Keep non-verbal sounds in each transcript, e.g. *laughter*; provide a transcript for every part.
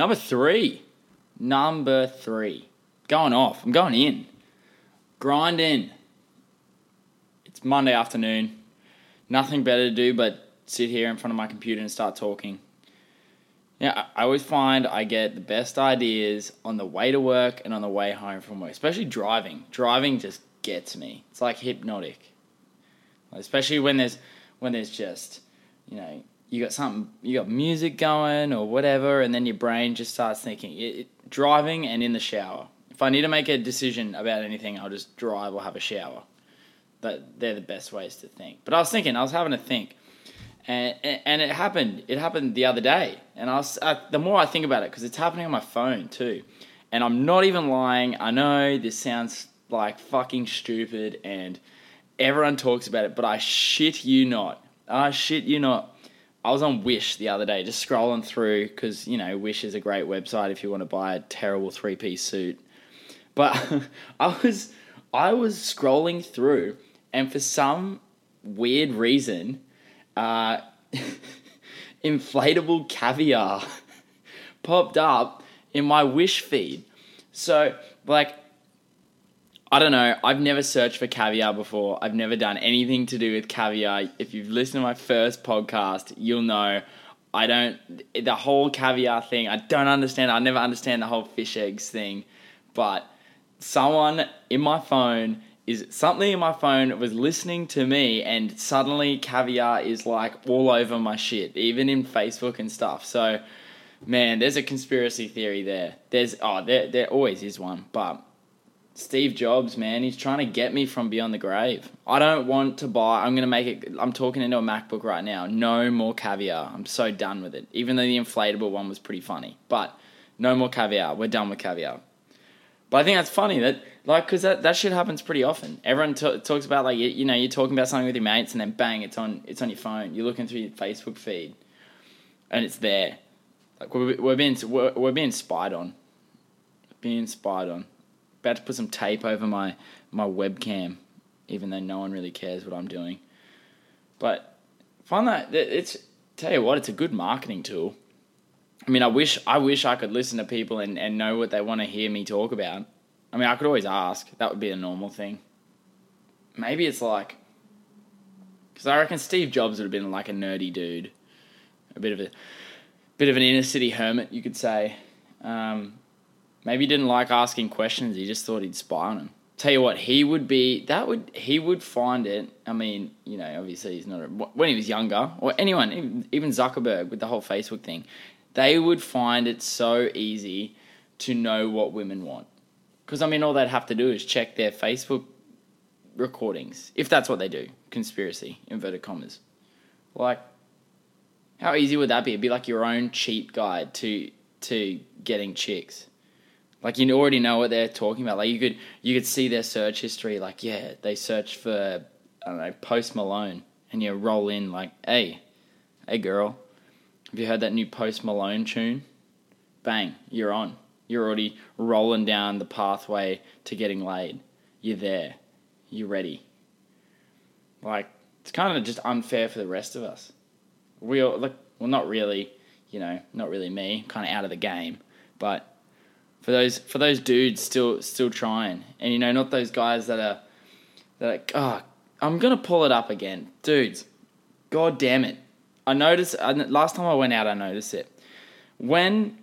Number three. Number three. Going off. I'm going in. Grinding. It's Monday afternoon. Nothing better to do but sit here in front of my computer and start talking. Yeah, I always find I get the best ideas on the way to work and on the way home from work, especially driving. Driving just gets me. It's like hypnotic. Especially when there's when there's just, you know, you got something, you got music going or whatever, and then your brain just starts thinking. It, it, driving and in the shower. If I need to make a decision about anything, I'll just drive or have a shower. But they're the best ways to think. But I was thinking, I was having to think and, and it happened. It happened the other day, and I was uh, the more I think about it because it's happening on my phone too, and I'm not even lying. I know this sounds like fucking stupid, and everyone talks about it, but I shit you not. I shit you not. I was on Wish the other day, just scrolling through because you know Wish is a great website if you want to buy a terrible three piece suit. But *laughs* I was I was scrolling through, and for some weird reason uh, *laughs* inflatable caviar *laughs* popped up in my wish feed. So, like, I don't know. I've never searched for caviar before. I've never done anything to do with caviar. If you've listened to my first podcast, you'll know I don't. The whole caviar thing, I don't understand. I never understand the whole fish eggs thing. But someone in my phone is something in my phone was listening to me and suddenly caviar is like all over my shit, even in Facebook and stuff. So, man, there's a conspiracy theory there. There's oh, there there always is one, but Steve Jobs, man, he's trying to get me from beyond the grave. I don't want to buy. I'm gonna make it. I'm talking into a MacBook right now. No more caviar. I'm so done with it. Even though the inflatable one was pretty funny, but no more caviar. We're done with caviar. But I think that's funny that like because that, that shit happens pretty often. Everyone t- talks about like you, you know you're talking about something with your mates and then bang it's on it's on your phone. You're looking through your Facebook feed, and it's there. Like we're, we're being we're, we're being spied on. Being spied on. About to put some tape over my my webcam, even though no one really cares what I'm doing. But find that it's tell you what, it's a good marketing tool. I mean, I wish I wish I could listen to people and, and know what they want to hear me talk about. I mean, I could always ask. That would be a normal thing. Maybe it's like, because I reckon Steve Jobs would have been like a nerdy dude, a bit of a bit of an inner city hermit, you could say. Um, maybe he didn't like asking questions. He just thought he'd spy on him. Tell you what, he would be that would he would find it. I mean, you know, obviously he's not a, when he was younger, or anyone, even Zuckerberg with the whole Facebook thing they would find it so easy to know what women want. Because, I mean, all they'd have to do is check their Facebook recordings, if that's what they do. Conspiracy, inverted commas. Like, how easy would that be? It'd be like your own cheat guide to to getting chicks. Like you already know what they're talking about. Like you could you could see their search history. Like yeah, they search for I don't know Post Malone, and you roll in like, hey, hey girl, have you heard that new Post Malone tune? Bang, you're on. You're already rolling down the pathway to getting laid. You're there. You're ready. Like, it's kind of just unfair for the rest of us. We all, like, well, not really, you know, not really me, kind of out of the game, but for those for those dudes still still trying, and you know, not those guys that are that are, oh, I'm gonna pull it up again, dudes. God damn it, I noticed uh, last time I went out, I noticed it. When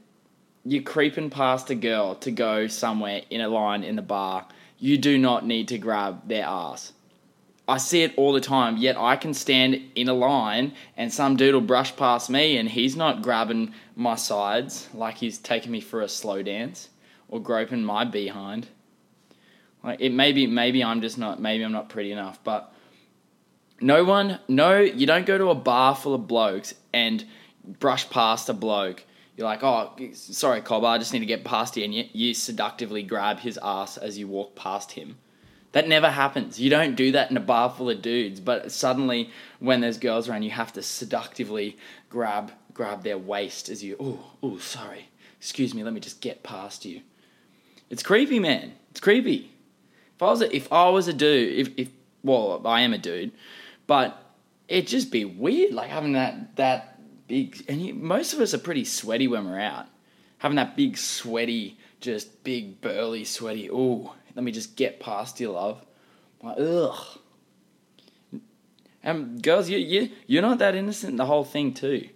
you're creeping past a girl to go somewhere in a line in the bar, you do not need to grab their ass. I see it all the time, yet I can stand in a line and some dude will brush past me and he's not grabbing my sides like he's taking me for a slow dance or groping my behind. Like it maybe maybe I'm just not maybe I'm not pretty enough, but no one, no, you don't go to a bar full of blokes and brush past a bloke. You're like, oh, sorry, Cobb, I just need to get past you, and you, you seductively grab his ass as you walk past him. That never happens. You don't do that in a bar full of dudes, but suddenly when there's girls around, you have to seductively grab grab their waist as you, oh, oh, sorry, excuse me, let me just get past you. It's creepy, man. It's creepy. If I was a, if I was a dude, if, if well, I am a dude, but it'd just be weird, like having that that big. And you, most of us are pretty sweaty when we're out. having that big sweaty, just big burly sweaty. Ooh, let me just get past you, love. Like, ugh. And girls, you you you're not that innocent. in The whole thing too.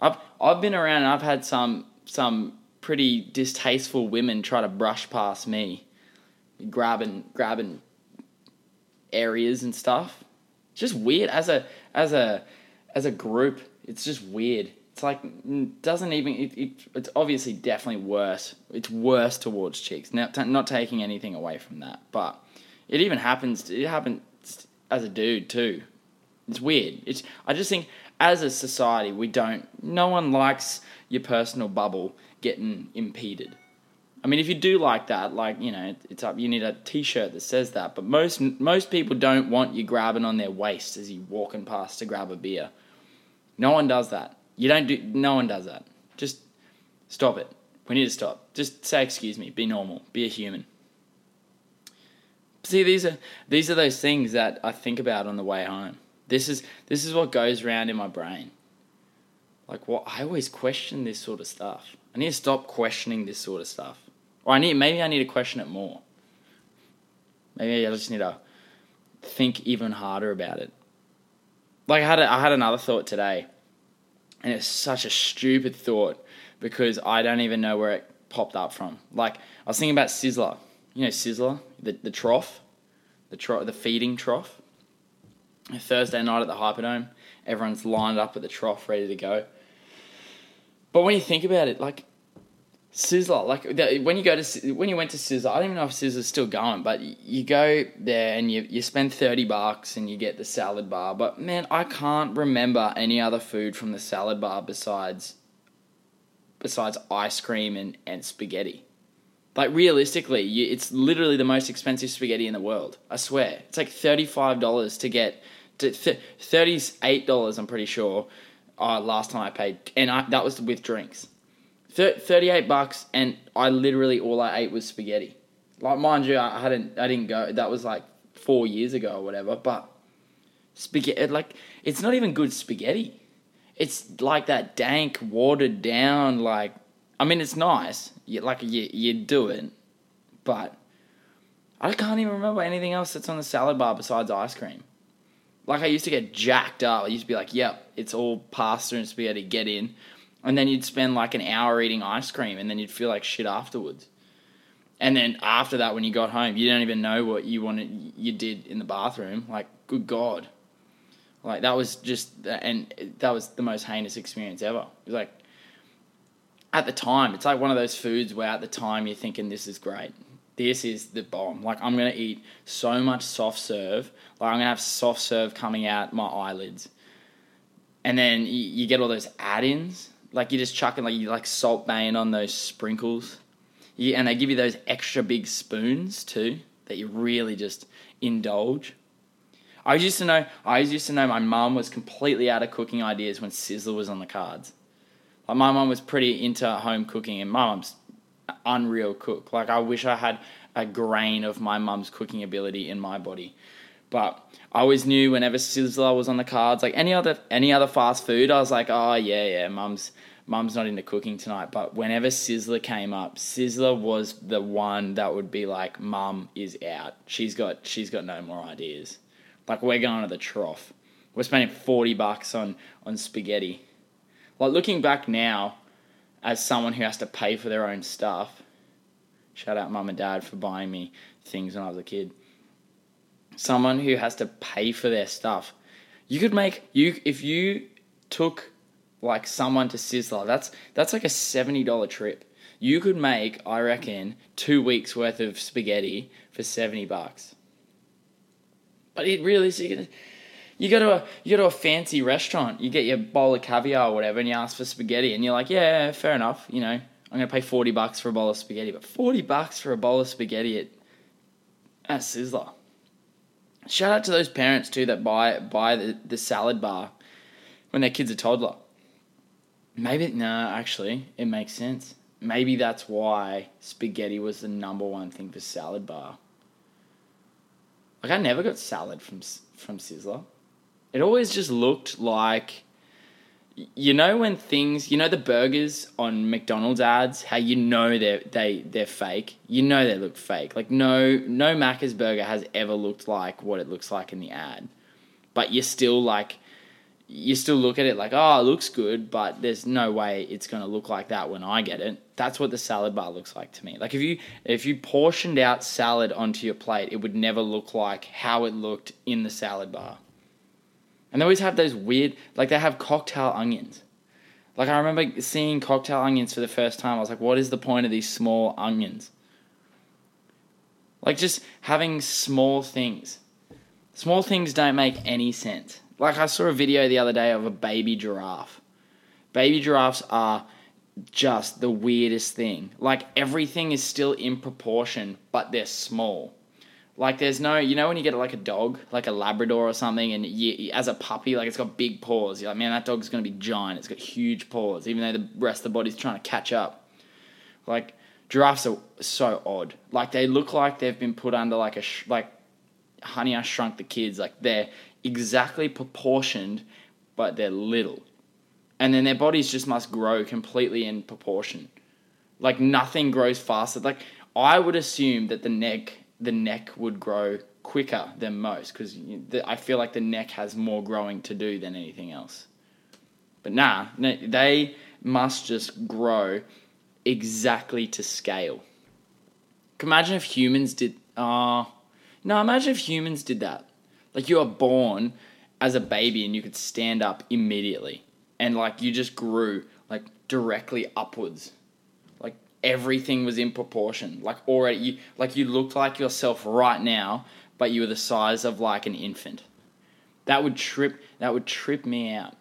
I've I've been around and I've had some some pretty distasteful women try to brush past me, grabbing grabbing areas and stuff. Just weird as a as a as a group. It's just weird. It's like doesn't even it, it, it's obviously definitely worse. It's worse towards chicks. Now, t- not taking anything away from that, but it even happens. It happens as a dude too. It's weird. It's I just think as a society we don't. No one likes your personal bubble getting impeded. I mean, if you do like that, like you know, it's up. You need a T-shirt that says that. But most most people don't want you grabbing on their waist as you walking past to grab a beer. No one does that. You don't do. No one does that. Just stop it. We need to stop. Just say excuse me. Be normal. Be a human. See, these are these are those things that I think about on the way home. This is this is what goes around in my brain. Like what I always question this sort of stuff. I need to stop questioning this sort of stuff. Or I need maybe I need to question it more. Maybe I just need to think even harder about it. Like I had a, I had another thought today, and it's such a stupid thought because I don't even know where it popped up from. Like I was thinking about Sizzler. You know Sizzler, the the trough, the tro- the feeding trough. Thursday night at the Hyperdome, everyone's lined up at the trough ready to go. But when you think about it, like Sizzler, like when you go to when you went to Sizzler, I don't even know if Sizzler's still going, but you go there and you you spend thirty bucks and you get the salad bar. But man, I can't remember any other food from the salad bar besides besides ice cream and and spaghetti. Like realistically, you, it's literally the most expensive spaghetti in the world. I swear, it's like thirty five dollars to get to th- thirty eight dollars. I'm pretty sure. Uh, last time I paid, and I, that was with drinks. 38 bucks and I literally all I ate was spaghetti. Like mind you, I hadn't I didn't go that was like 4 years ago or whatever, but spaghetti like it's not even good spaghetti. It's like that dank watered down like I mean it's nice. You like you you do it, but I can't even remember anything else that's on the salad bar besides ice cream. Like I used to get jacked up. I used to be like, "Yep, it's all pasta and spaghetti. Get in." And then you'd spend like an hour eating ice cream and then you'd feel like shit afterwards. And then after that when you got home you don't even know what you wanted you did in the bathroom. Like good god. Like that was just and that was the most heinous experience ever. It was like at the time it's like one of those foods where at the time you're thinking this is great. This is the bomb. Like i'm gonna eat so much soft serve. Like i'm gonna have soft serve coming out my eyelids. And then you, you get all those add-ins like you're just chucking like you like salt baeing on those sprinkles. Yeah, and they give you those extra big spoons too that you really just indulge. I used to know I used to know my mum was completely out of cooking ideas when Sizzler was on the cards. Like my mum was pretty into home cooking and my mum's unreal cook. Like I wish I had a grain of my mum's cooking ability in my body. But I always knew whenever Sizzler was on the cards, like any other any other fast food, I was like, oh yeah, yeah, mum's mum's not into cooking tonight. But whenever Sizzler came up, Sizzler was the one that would be like, mum is out. She's got she's got no more ideas. Like we're going to the trough. We're spending forty bucks on on spaghetti. Like looking back now, as someone who has to pay for their own stuff. Shout out mum and dad for buying me things when I was a kid. Someone who has to pay for their stuff. You could make you if you took like someone to Sizzler, that's that's like a seventy dollar trip. You could make, I reckon, two weeks worth of spaghetti for seventy bucks. But it really you go to a you go to a fancy restaurant, you get your bowl of caviar or whatever, and you ask for spaghetti, and you're like, yeah, fair enough, you know, I'm gonna pay forty bucks for a bowl of spaghetti, but forty bucks for a bowl of spaghetti at at Sizzler. Shout out to those parents too that buy buy the, the salad bar when their kid's a toddler. Maybe no, actually, it makes sense. Maybe that's why spaghetti was the number one thing for salad bar. Like I never got salad from from Sizzler. It always just looked like you know when things you know the burgers on McDonald's ads how you know they're they they're fake? You know they look fake. Like no no Macca's burger has ever looked like what it looks like in the ad. But you're still like you still look at it like oh it looks good but there's no way it's going to look like that when I get it. That's what the salad bar looks like to me. Like if you if you portioned out salad onto your plate it would never look like how it looked in the salad bar and they always have those weird, like they have cocktail onions. Like I remember seeing cocktail onions for the first time. I was like, what is the point of these small onions? Like just having small things. Small things don't make any sense. Like I saw a video the other day of a baby giraffe. Baby giraffes are just the weirdest thing. Like everything is still in proportion, but they're small. Like there's no, you know, when you get like a dog, like a Labrador or something, and you, as a puppy, like it's got big paws. You're like, man, that dog's gonna be giant. It's got huge paws, even though the rest of the body's trying to catch up. Like giraffes are so odd. Like they look like they've been put under like a sh- like Honey I Shrunk the Kids. Like they're exactly proportioned, but they're little, and then their bodies just must grow completely in proportion. Like nothing grows faster. Like I would assume that the neck the neck would grow quicker than most because I feel like the neck has more growing to do than anything else. But nah, they must just grow exactly to scale. Imagine if humans did. Uh, no, imagine if humans did that. Like you are born as a baby and you could stand up immediately, and like you just grew like directly upwards everything was in proportion. Like already, you, like you looked like yourself right now, but you were the size of like an infant. That would trip. That would trip me out.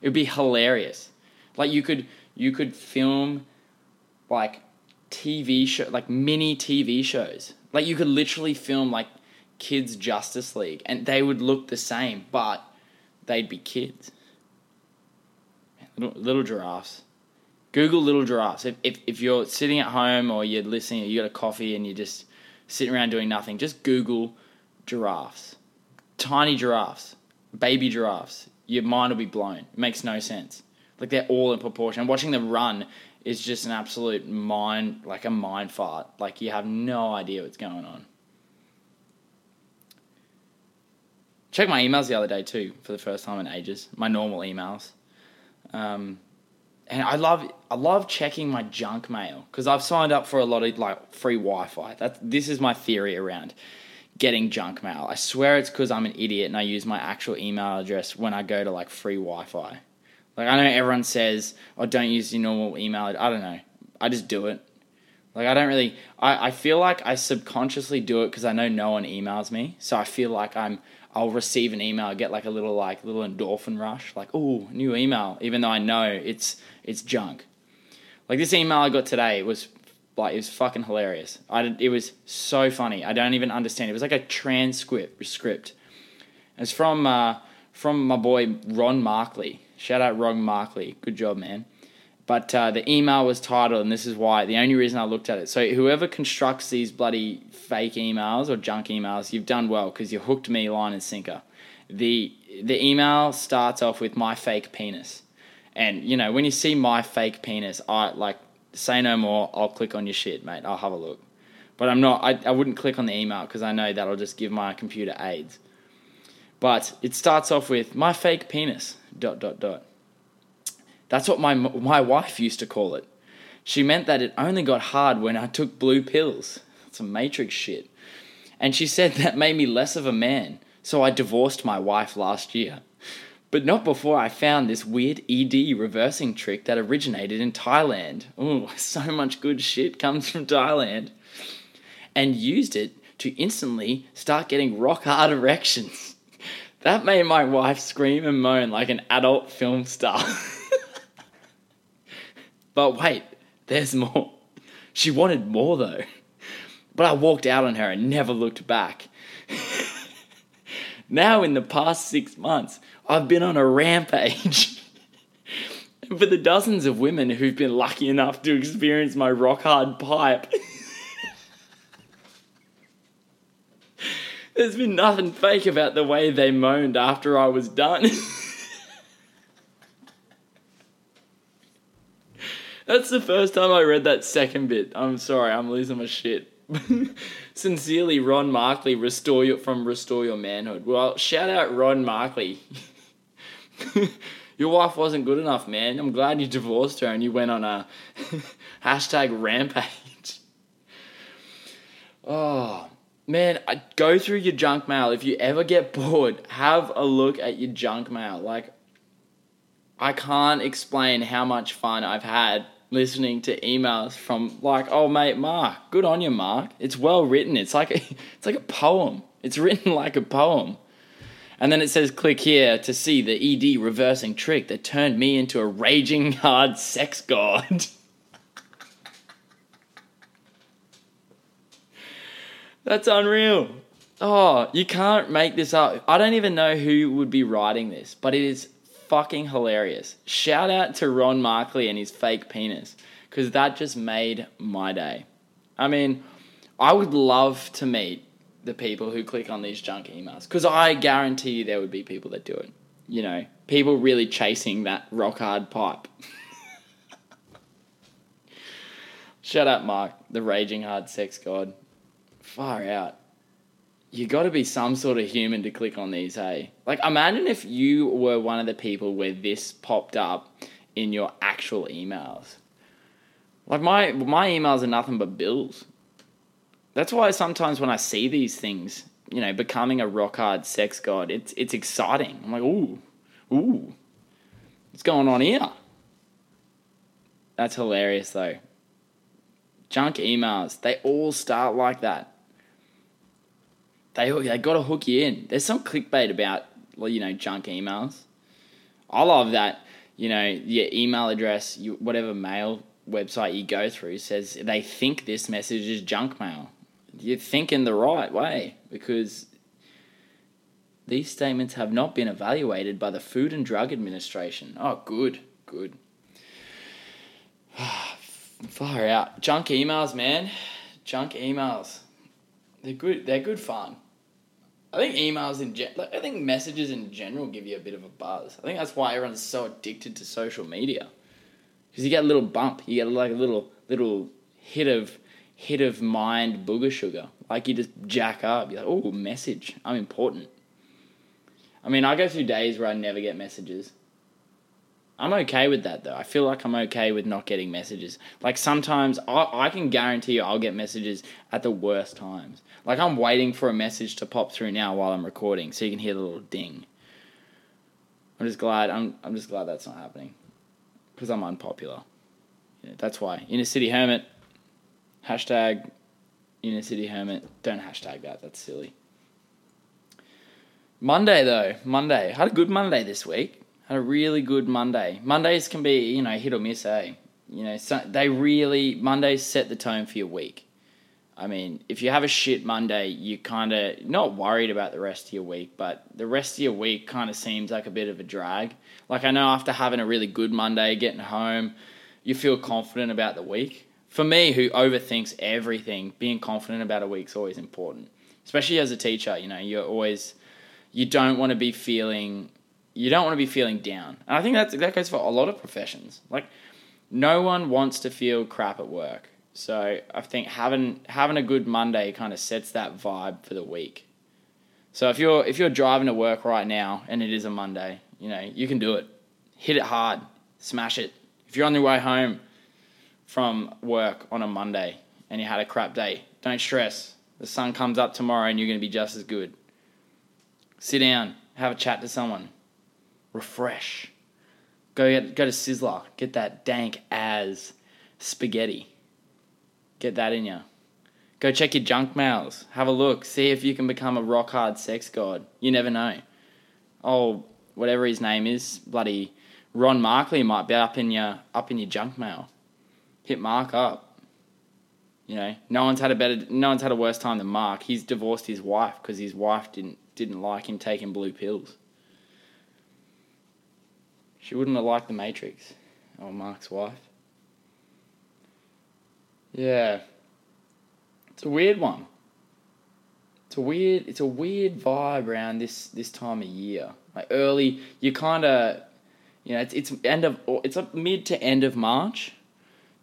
It would be hilarious. Like you could you could film like TV show like mini TV shows. Like you could literally film like kids Justice League and they would look the same, but they'd be kids. Little, little giraffes. Google little giraffes. If, if, if you're sitting at home or you're listening, or you got a coffee and you're just sitting around doing nothing, just Google giraffes. Tiny giraffes, baby giraffes. Your mind will be blown. It makes no sense. Like they're all in proportion. watching them run is just an absolute mind, like a mind fart. Like you have no idea what's going on. Check my emails the other day too for the first time in ages. My normal emails. Um, and I love I love checking my junk mail because I've signed up for a lot of like free Wi-Fi. That this is my theory around getting junk mail. I swear it's because I'm an idiot and I use my actual email address when I go to like free Wi-Fi. Like I know everyone says, "Oh, don't use your normal email." I don't know. I just do it. Like I don't really. I I feel like I subconsciously do it because I know no one emails me, so I feel like I'm I'll receive an email, get like a little like little endorphin rush, like oh new email, even though I know it's it's junk. Like this email I got today it was like it was fucking hilarious. I it was so funny. I don't even understand. It was like a transcript script. It's from uh, from my boy Ron Markley. Shout out Ron Markley. Good job, man. But uh, the email was titled, and this is why. The only reason I looked at it. So whoever constructs these bloody fake emails or junk emails, you've done well because you hooked me line and sinker. The the email starts off with my fake penis, and you know when you see my fake penis, I like say no more. I'll click on your shit, mate. I'll have a look. But I'm not. I, I wouldn't click on the email because I know that'll just give my computer AIDS. But it starts off with my fake penis. Dot dot dot. That's what my, my wife used to call it. She meant that it only got hard when I took blue pills. Some matrix shit. And she said that made me less of a man, so I divorced my wife last year. But not before I found this weird ED reversing trick that originated in Thailand. Ooh, *laughs* so much good shit comes from Thailand. And used it to instantly start getting rock hard *laughs* erections. That made my wife scream and moan like an adult film star. *laughs* But wait, there's more. She wanted more though. But I walked out on her and never looked back. now, in the past six months, I've been on a rampage. *laughs* for the dozens of women who've been lucky enough to experience my rock hard pipe, *laughs* there's been nothing fake about the way they moaned after I was done. *laughs* That's the first time I read that second bit. I'm sorry, I'm losing my shit. Sincerely, Ron Markley, restore your from restore your manhood. Well, shout out Ron Markley. *laughs* your wife wasn't good enough, man. I'm glad you divorced her and you went on a *laughs* hashtag rampage. Oh man, I go through your junk mail. If you ever get *laughs* bored, have a look at your junk mail. Like, I can't explain how much fun I've had listening to emails from like, oh mate, Mark, good on you, Mark. It's well written. It's like a, it's like a poem. It's written like a poem. And then it says, click here to see the ED reversing trick that turned me into a raging hard sex god. *laughs* That's unreal. Oh, you can't make this up. I don't even know who would be writing this, but it is fucking hilarious. Shout out to Ron Markley and his fake penis because that just made my day. I mean, I would love to meet the people who click on these junk emails because I guarantee you there would be people that do it. You know, people really chasing that rock hard pipe. *laughs* Shut up, Mark, the raging hard sex god. Far out you got to be some sort of human to click on these, hey? Like, imagine if you were one of the people where this popped up in your actual emails. Like, my, my emails are nothing but bills. That's why sometimes when I see these things, you know, becoming a rock hard sex god, it's, it's exciting. I'm like, ooh, ooh, what's going on here? That's hilarious, though. Junk emails, they all start like that they they got to hook you in. There's some clickbait about you know junk emails. I love that. You know your email address, you, whatever mail website you go through says they think this message is junk mail. You're thinking the right way because these statements have not been evaluated by the Food and Drug Administration. Oh, good, good. *sighs* Far out. Junk emails, man. Junk emails. They're good. They're good fun. I think emails in gen- I think messages in general give you a bit of a buzz. I think that's why everyone's so addicted to social media because you get a little bump, you get like a little little hit of hit of mind booger sugar. Like you just jack up. You're like, oh, message. I'm important. I mean, I go through days where I never get messages. I'm okay with that though. I feel like I'm okay with not getting messages. Like sometimes I, I can guarantee you I'll get messages at the worst times. Like I'm waiting for a message to pop through now while I'm recording, so you can hear the little ding. I'm just glad I'm I'm just glad that's not happening, because I'm unpopular. Yeah, that's why inner city hermit. Hashtag inner city hermit. Don't hashtag that. That's silly. Monday though, Monday had a good Monday this week. Had a really good Monday. Mondays can be you know hit or miss, eh? You know, so they really Mondays set the tone for your week. I mean, if you have a shit Monday, you kind of not worried about the rest of your week, but the rest of your week kind of seems like a bit of a drag. Like I know after having a really good Monday, getting home, you feel confident about the week. For me, who overthinks everything, being confident about a week's always important. Especially as a teacher, you know, you're always you don't want to be feeling you don't want to be feeling down. And I think that's that goes for a lot of professions. Like no one wants to feel crap at work so I think having having a good Monday kind of sets that vibe for the week. So if you're if you're driving to work right now and it is a Monday, you know you can do it. Hit it hard, smash it. If you're on your way home from work on a Monday and you had a crap day, don't stress. The sun comes up tomorrow and you're going to be just as good. Sit down, have a chat to someone, refresh. Go get, go to Sizzler, get that dank as spaghetti Get that in you. Go check your junk mails. Have a look. See if you can become a rock hard sex god. You never know. Oh, whatever his name is, bloody Ron Markley might be up in your up in your junk mail. Hit Mark up. You know, no one's had a better, no one's had a worse time than Mark. He's divorced his wife because his wife didn't didn't like him taking blue pills. She wouldn't have liked the Matrix. or Mark's wife. Yeah. It's a weird one. It's a weird it's a weird vibe around this this time of year. Like early you kind of you know it's it's end of it's a mid to end of March.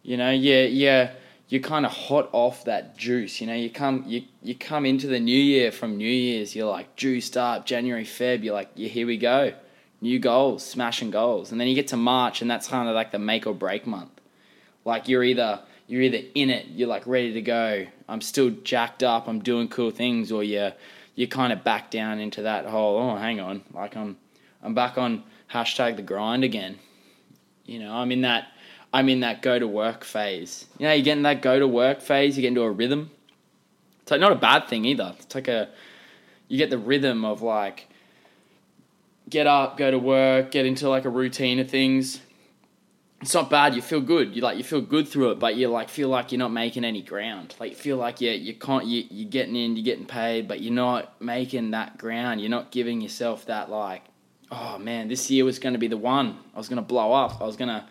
You know, yeah, yeah, you're kind of hot off that juice. You know, you come you you come into the new year from New Year's, you're like juiced up. January, Feb, you're like, yeah, here we go, new goals, smashing goals, and then you get to March, and that's kind of like the make or break month. Like you're either you're either in it, you're like ready to go. I'm still jacked up. I'm doing cool things, or you you kind of back down into that whole. Oh, hang on, like I'm I'm back on hashtag the grind again. You know, I'm in that I'm in that go to work phase. You know, you get in that go to work phase. You get into a rhythm. It's like not a bad thing either. It's like a you get the rhythm of like get up, go to work, get into like a routine of things it's not bad. You feel good. You like you feel good through it, but you like feel like you're not making any ground. Like you feel like yeah, you can't. You you're getting in, you're getting paid, but you're not making that ground. You're not giving yourself that like, oh man, this year was going to be the one. I was going to blow up. I was going to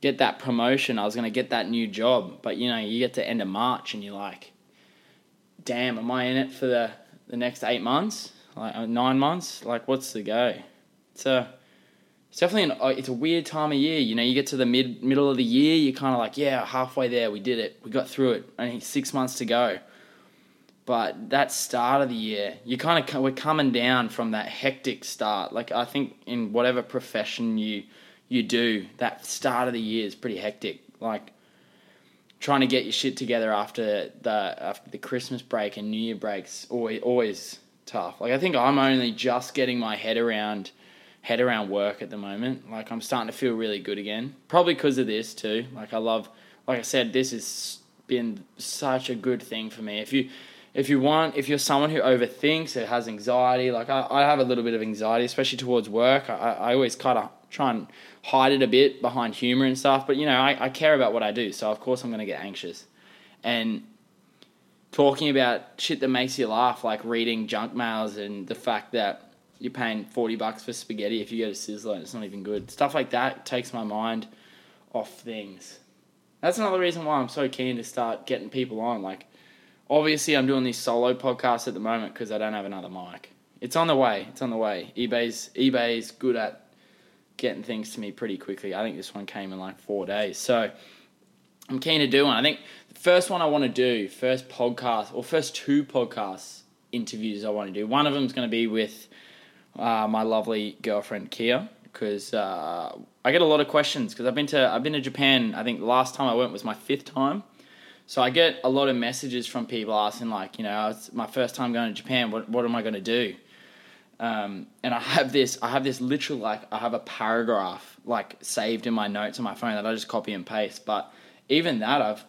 get that promotion. I was going to get that new job. But you know, you get to end of March and you're like, damn, am I in it for the the next eight months? Like uh, nine months? Like what's the go? It's a it's definitely an, uh, it's a weird time of year. You know, you get to the mid middle of the year, you're kind of like, yeah, halfway there, we did it, we got through it. Only six months to go. But that start of the year, you kind of we're coming down from that hectic start. Like I think in whatever profession you you do, that start of the year is pretty hectic. Like trying to get your shit together after the after the Christmas break and New Year breaks always always tough. Like I think I'm only just getting my head around head around work at the moment. Like I'm starting to feel really good again. Probably because of this too. Like I love, like I said, this has been such a good thing for me. If you if you want, if you're someone who overthinks, or has anxiety, like I, I have a little bit of anxiety, especially towards work. I, I always kind of try and hide it a bit behind humor and stuff. But you know, I, I care about what I do, so of course I'm going to get anxious. And talking about shit that makes you laugh, like reading junk mails and the fact that you're paying 40 bucks for spaghetti if you go to Sizzler and it's not even good. Stuff like that takes my mind off things. That's another reason why I'm so keen to start getting people on. Like, obviously, I'm doing these solo podcasts at the moment because I don't have another mic. It's on the way. It's on the way. eBay's eBay's good at getting things to me pretty quickly. I think this one came in like four days. So I'm keen to do one. I think the first one I want to do, first podcast or first two podcasts interviews I want to do. One of them is going to be with uh, my lovely girlfriend Kia because uh, I get a lot of questions because I've been to I've been to Japan. I think the last time I went was my fifth time, so I get a lot of messages from people asking like, you know, it's my first time going to Japan. What what am I going to do? Um, and I have this I have this literal like I have a paragraph like saved in my notes on my phone that I just copy and paste. But even that I've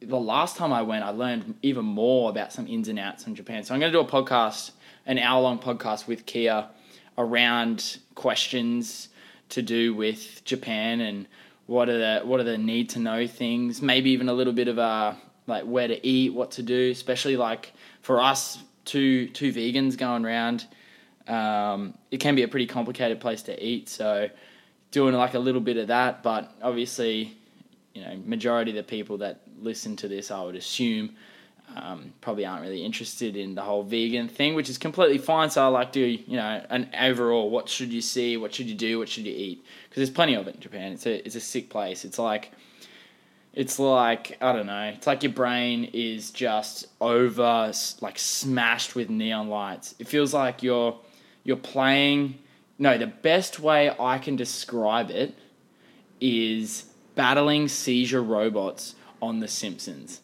the last time I went, I learned even more about some ins and outs in Japan. So I'm going to do a podcast an hour long podcast with Kia around questions to do with Japan and what are the what are the need to know things. Maybe even a little bit of a like where to eat, what to do, especially like for us two two vegans going around. Um, it can be a pretty complicated place to eat, so doing like a little bit of that. But obviously, you know, majority of the people that listen to this, I would assume, um, probably aren't really interested in the whole vegan thing, which is completely fine. So I like to, you know, an overall, what should you see, what should you do, what should you eat? Because there's plenty of it in Japan. It's a it's a sick place. It's like it's like I don't know. It's like your brain is just over like smashed with neon lights. It feels like you're you're playing. No, the best way I can describe it is battling seizure robots on The Simpsons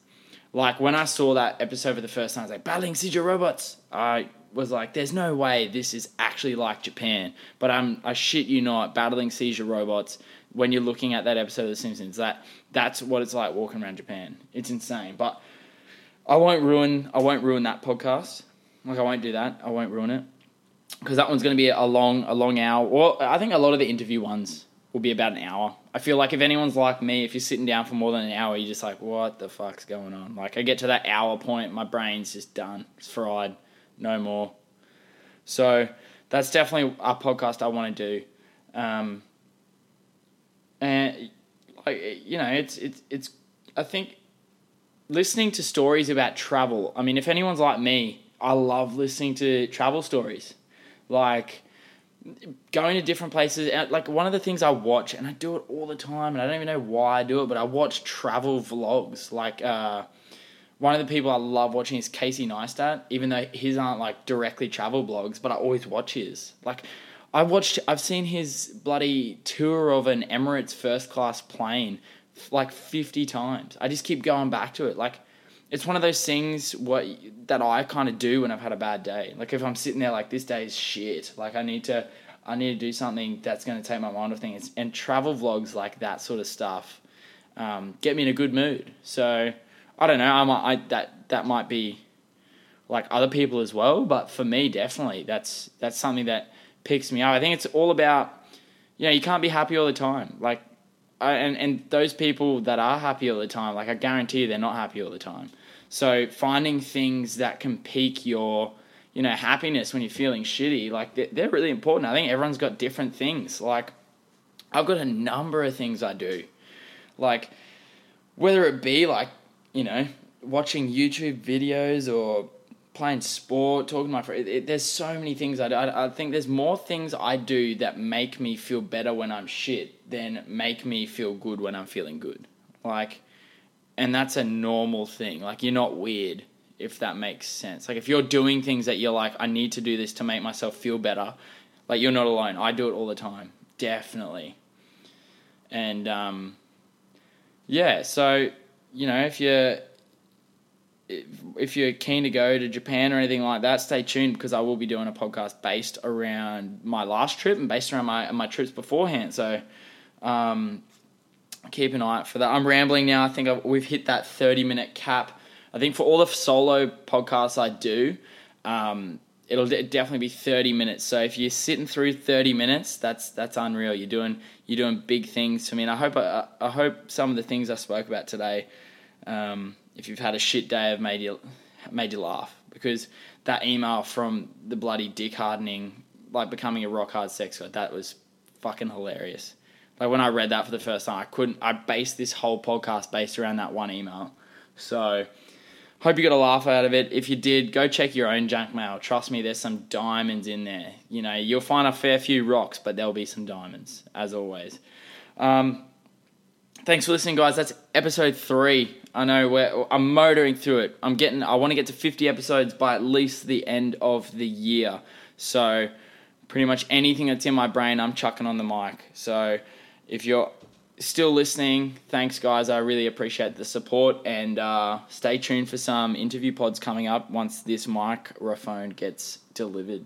like when I saw that episode for the first time, I was like, battling seizure robots. I was like, there's no way this is actually like Japan. But I'm, I shit you not, battling seizure robots. When you're looking at that episode of The Simpsons, that that's what it's like walking around Japan. It's insane. But I won't ruin, I won't ruin that podcast. Like I won't do that. I won't ruin it because that one's going to be a long, a long hour. Well, I think a lot of the interview ones will be about an hour. I feel like if anyone's like me, if you're sitting down for more than an hour, you're just like, what the fuck's going on? Like, I get to that hour point, my brain's just done. It's fried. No more. So, that's definitely a podcast I want to do. Um, and, like, you know, it's, it's, it's, I think listening to stories about travel, I mean, if anyone's like me, I love listening to travel stories. Like, going to different places. And, Like one of the things I watch, and I do it all the time, and I don't even know why I do it, but I watch travel vlogs. Like uh, one of the people I love watching is Casey Neistat, even though his aren't like directly travel blogs, but I always watch his. Like I watched, I've seen his bloody tour of an Emirates first class plane like fifty times. I just keep going back to it. Like it's one of those things what that I kind of do when I've had a bad day. Like if I'm sitting there like this day is shit. Like I need to I need to do something that's going to take my mind off things. And travel vlogs like that sort of stuff um, get me in a good mood. So I don't know. I might I, that that might be like other people as well, but for me definitely that's that's something that picks me up. I think it's all about you know you can't be happy all the time. Like I, and and those people that are happy all the time, like I guarantee you, they're not happy all the time. So finding things that can pique your, you know, happiness when you're feeling shitty, like they're, they're really important. I think everyone's got different things. Like I've got a number of things I do, like whether it be like you know watching YouTube videos or playing sport, talking to my friends. There's so many things I do. I, I think there's more things I do that make me feel better when I'm shit than make me feel good when I'm feeling good. Like, and that's a normal thing. Like, you're not weird if that makes sense. Like, if you're doing things that you're like, I need to do this to make myself feel better, like, you're not alone. I do it all the time. Definitely. And, um, yeah, so, you know, if you're, if, you're keen to go to Japan or anything like that, stay tuned because I will be doing a podcast based around my last trip and based around my my trips beforehand. So um, keep an eye out for that. I'm rambling now. I think I've, we've hit that 30 minute cap. I think for all the solo podcasts I do, um, it'll de- definitely be 30 minutes. So if you're sitting through 30 minutes, that's that's unreal. You're doing you're doing big things for me, and I hope I, I hope some of the things I spoke about today. Um, if you've had a shit day, have made you made you laugh because that email from the bloody dick hardening, like becoming a rock hard sex god, that was fucking hilarious. Like when I read that for the first time, I couldn't. I based this whole podcast based around that one email. So hope you got a laugh out of it. If you did, go check your own junk mail. Trust me, there's some diamonds in there. You know, you'll find a fair few rocks, but there'll be some diamonds as always. Um, thanks for listening, guys. That's episode three. I know I'm motoring through it. I'm getting. I want to get to 50 episodes by at least the end of the year. So, pretty much anything that's in my brain, I'm chucking on the mic. So, if you're still listening, thanks, guys. I really appreciate the support, and uh, stay tuned for some interview pods coming up once this microphone gets delivered.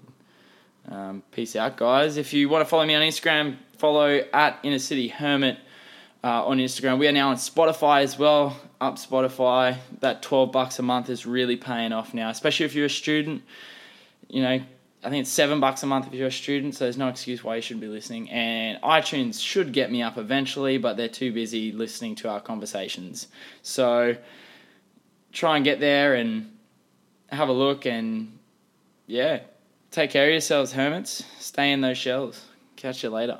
Um, peace out, guys. If you want to follow me on Instagram, follow at Inner City Hermit uh, on Instagram. We are now on Spotify as well. Up Spotify. That 12 bucks a month is really paying off now, especially if you're a student. You know, I think it's seven bucks a month if you're a student, so there's no excuse why you shouldn't be listening. And iTunes should get me up eventually, but they're too busy listening to our conversations. So try and get there and have a look and yeah, take care of yourselves, hermits. Stay in those shells. Catch you later.